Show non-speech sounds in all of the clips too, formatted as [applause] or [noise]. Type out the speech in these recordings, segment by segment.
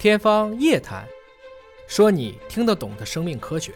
天方夜谭，说你听得懂的生命科学。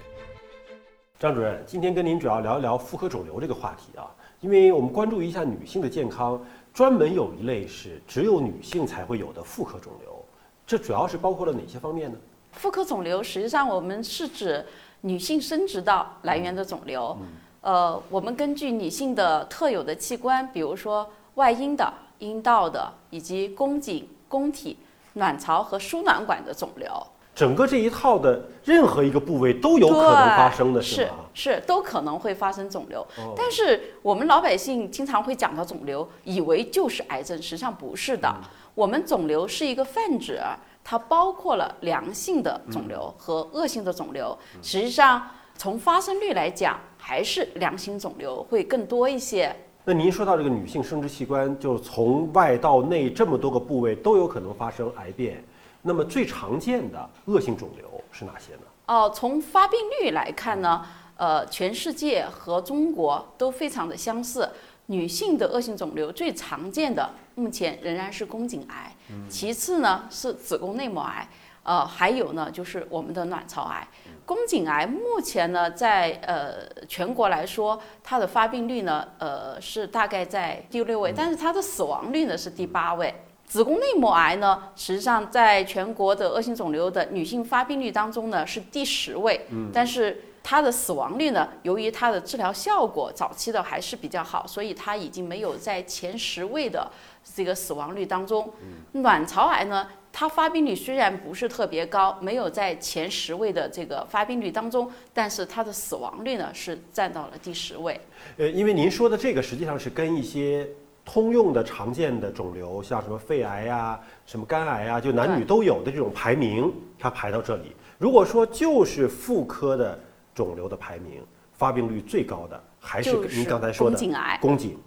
张主任，今天跟您主要聊一聊妇科肿瘤这个话题啊，因为我们关注一下女性的健康，专门有一类是只有女性才会有的妇科肿瘤，这主要是包括了哪些方面呢？妇科肿瘤实际上我们是指女性生殖道来源的肿瘤，呃，我们根据女性的特有的器官，比如说外阴的、阴道的，以及宫颈、宫体、卵巢和输卵管的肿瘤。整个这一套的任何一个部位都有可能发生的是吗？是都可能会发生肿瘤，但是我们老百姓经常会讲到肿瘤，以为就是癌症，实际上不是的。我们肿瘤是一个泛指，它包括了良性的肿瘤和恶性的肿瘤。实际上，从发生率来讲，还是良性肿瘤会更多一些。那您说到这个女性生殖器官，就是从外到内这么多个部位都有可能发生癌变。那么最常见的恶性肿瘤是哪些呢？哦，从发病率来看呢，呃，全世界和中国都非常的相似。女性的恶性肿瘤最常见的目前仍然是宫颈癌，其次呢是子宫内膜癌，呃，还有呢就是我们的卵巢癌。宫颈癌目前呢在呃全国来说，它的发病率呢呃是大概在第六位，但是它的死亡率呢是第八位。子宫内膜癌呢，实际上在全国的恶性肿瘤的女性发病率当中呢是第十位，嗯，但是它的死亡率呢，由于它的治疗效果早期的还是比较好，所以它已经没有在前十位的这个死亡率当中。卵巢癌呢，它发病率虽然不是特别高，没有在前十位的这个发病率当中，但是它的死亡率呢是占到了第十位。呃，因为您说的这个实际上是跟一些。通用的常见的肿瘤，像什么肺癌呀、什么肝癌呀，就男女都有的这种排名，它排到这里。如果说就是妇科的肿瘤的排名，发病率最高的还是您刚才说的宫颈癌、宫颈、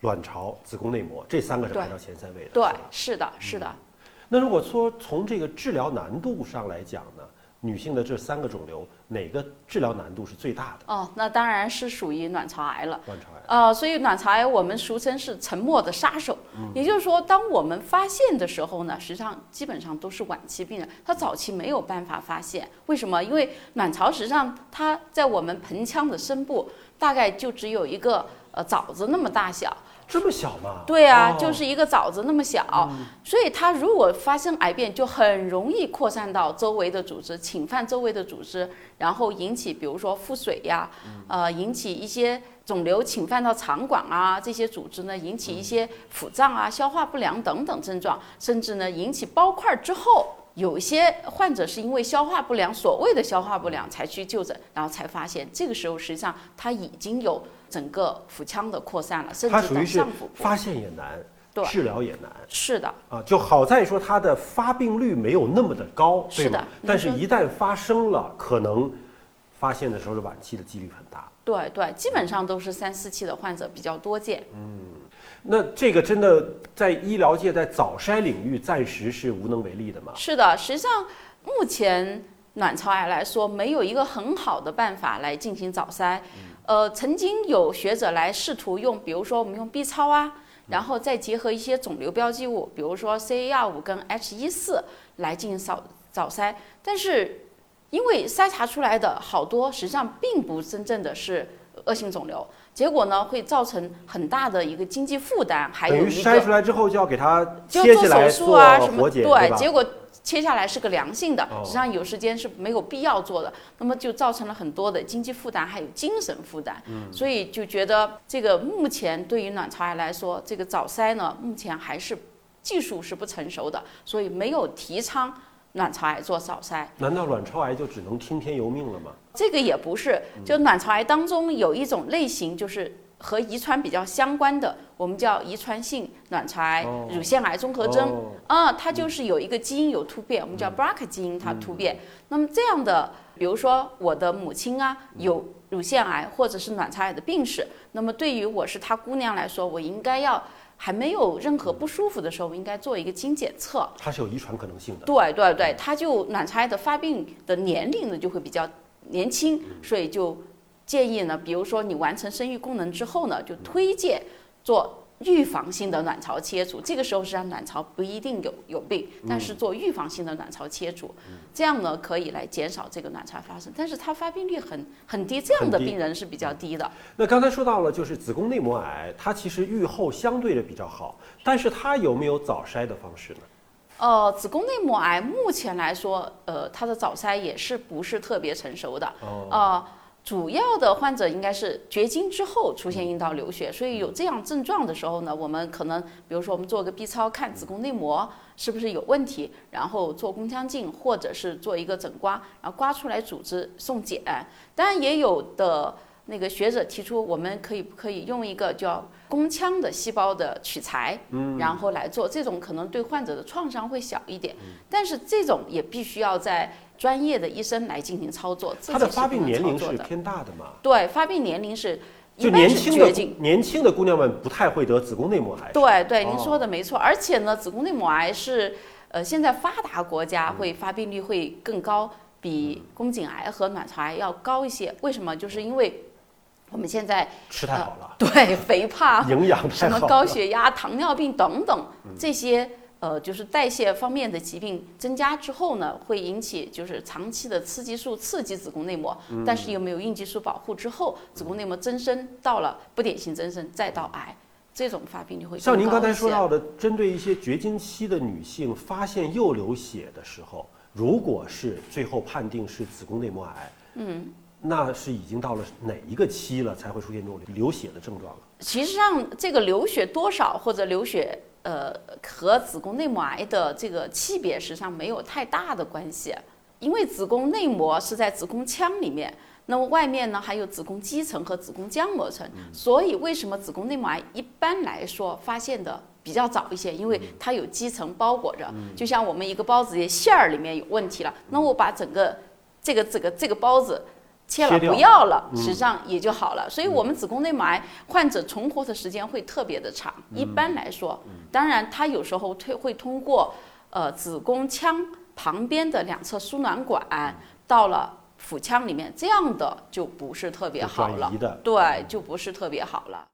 卵巢、子宫内膜这三个是排到前三位的。对，是的，是的。那如果说从这个治疗难度上来讲呢？女性的这三个肿瘤，哪个治疗难度是最大的？哦，那当然是属于卵巢癌了。卵巢癌啊，所以卵巢癌我们俗称是沉默的杀手。嗯，也就是说，当我们发现的时候呢，实际上基本上都是晚期病人，他早期没有办法发现。为什么？因为卵巢实际上它在我们盆腔的深部，大概就只有一个呃枣子那么大小。这么小吗？对啊，就是一个枣子那么小，所以它如果发生癌变，就很容易扩散到周围的组织，侵犯周围的组织，然后引起比如说腹水呀，呃，引起一些肿瘤侵犯到肠管啊这些组织呢，引起一些腹胀啊、消化不良等等症状，甚至呢引起包块之后，有一些患者是因为消化不良，所谓的消化不良才去就诊，然后才发现这个时候实际上他已经有。整个腹腔的扩散了，甚至到上腹部，发现也难，治疗也难。是的，啊，就好在说它的发病率没有那么的高，是的。但是，一旦发生了，可能发现的时候是晚期的几率很大。对对，基本上都是三四期的患者比较多见。嗯，那这个真的在医疗界，在早筛领域暂时是无能为力的吗？是的，实际上目前卵巢癌来说，没有一个很好的办法来进行早筛。呃，曾经有学者来试图用，比如说我们用 B 超啊，然后再结合一些肿瘤标记物，比如说 CA 五跟 H 一四来进行扫早筛，但是因为筛查出来的好多实际上并不真正的是恶性肿瘤，结果呢会造成很大的一个经济负担，还有一个筛出来之后就要给它切下来做活检，对，结果。切下来是个良性的，实际上有时间是没有必要做的，那么就造成了很多的经济负担，还有精神负担。嗯，所以就觉得这个目前对于卵巢癌来说，这个早筛呢，目前还是技术是不成熟的，所以没有提倡卵巢癌做早筛。难道卵巢癌就只能听天由命了吗？这个也不是，就卵巢癌当中有一种类型就是。和遗传比较相关的，我们叫遗传性卵巢癌、乳腺癌综合征啊，它就是有一个基因有突变，我们叫 BRCA 基因它突变。那么这样的，比如说我的母亲啊有乳腺癌或者是卵巢癌的病史，那么对于我是她姑娘来说，我应该要还没有任何不舒服的时候，应该做一个基因检测。它是有遗传可能性的。对对对，它就卵巢癌的发病的年龄呢就会比较年轻，所以就。建议呢，比如说你完成生育功能之后呢，就推荐做预防性的卵巢切除，这个时候实际上卵巢不一定有有病，但是做预防性的卵巢切除，这样呢可以来减少这个卵巢发生，但是它发病率很很低，这样的病人是比较低的。那刚才说到了，就是子宫内膜癌，它其实预后相对的比较好，但是它有没有早筛的方式呢？呃，子宫内膜癌目前来说，呃，它的早筛也是不是特别成熟的。哦，呃，主要的患者应该是绝经之后出现阴道流血，所以有这样症状的时候呢，我们可能比如说我们做个 B 超看子宫内膜是不是有问题，然后做宫腔镜或者是做一个整刮，然后刮出来组织送检。当然也有的那个学者提出，我们可以不可以用一个叫宫腔的细胞的取材，嗯然后来做这种可能对患者的创伤会小一点，但是这种也必须要在专业的医生来进行操作，自它的发病年龄是。偏大的嘛？对，发病年龄是一就年轻的。年轻的姑娘们不太会得子宫内膜癌。对对，哦您说的没错。而且呢，子宫内膜癌是呃现在发达国家会发病率会更高，比宫颈癌和卵巢癌要高一些。为什么？就是因为我们现在吃 [laughs] 太好了，对肥胖、营养什么。高血压、糖尿病等等这些呃，就是代谢方面的疾病增加之后呢，会引起就是长期的雌激素刺激子宫内膜，嗯。但是又没有应激素保护之后，子宫内膜增生到了不典型增生，再到癌，这种发病率会更像您刚才说到的，针对一些绝经期的女性发现又流血的时候，如果是最后判定是子宫内膜癌，嗯，那是已经到了哪一个期了才会出现这种流血的症状了？其实上，这个流血多少或者流血呃和子宫内膜癌的这个区别实际上没有太大的关系，因为子宫内膜是在子宫腔里面，那么外面呢还有子宫肌层和子宫浆膜层，所以为什么子宫内膜癌一般来说发现的比较早一些？因为它有肌层包裹着，就像我们一个包子的馅儿里面有问题了，那我把整个这个这个这个包子。切了不要了，实际上也就好了。所以，我们子宫内膜癌患者存活的时间会特别的长。一般来说，当然它有时候会会通过呃子宫腔旁边的两侧输卵管到了腹腔里面，这样的就不是特别好了。对，就不是特别好了。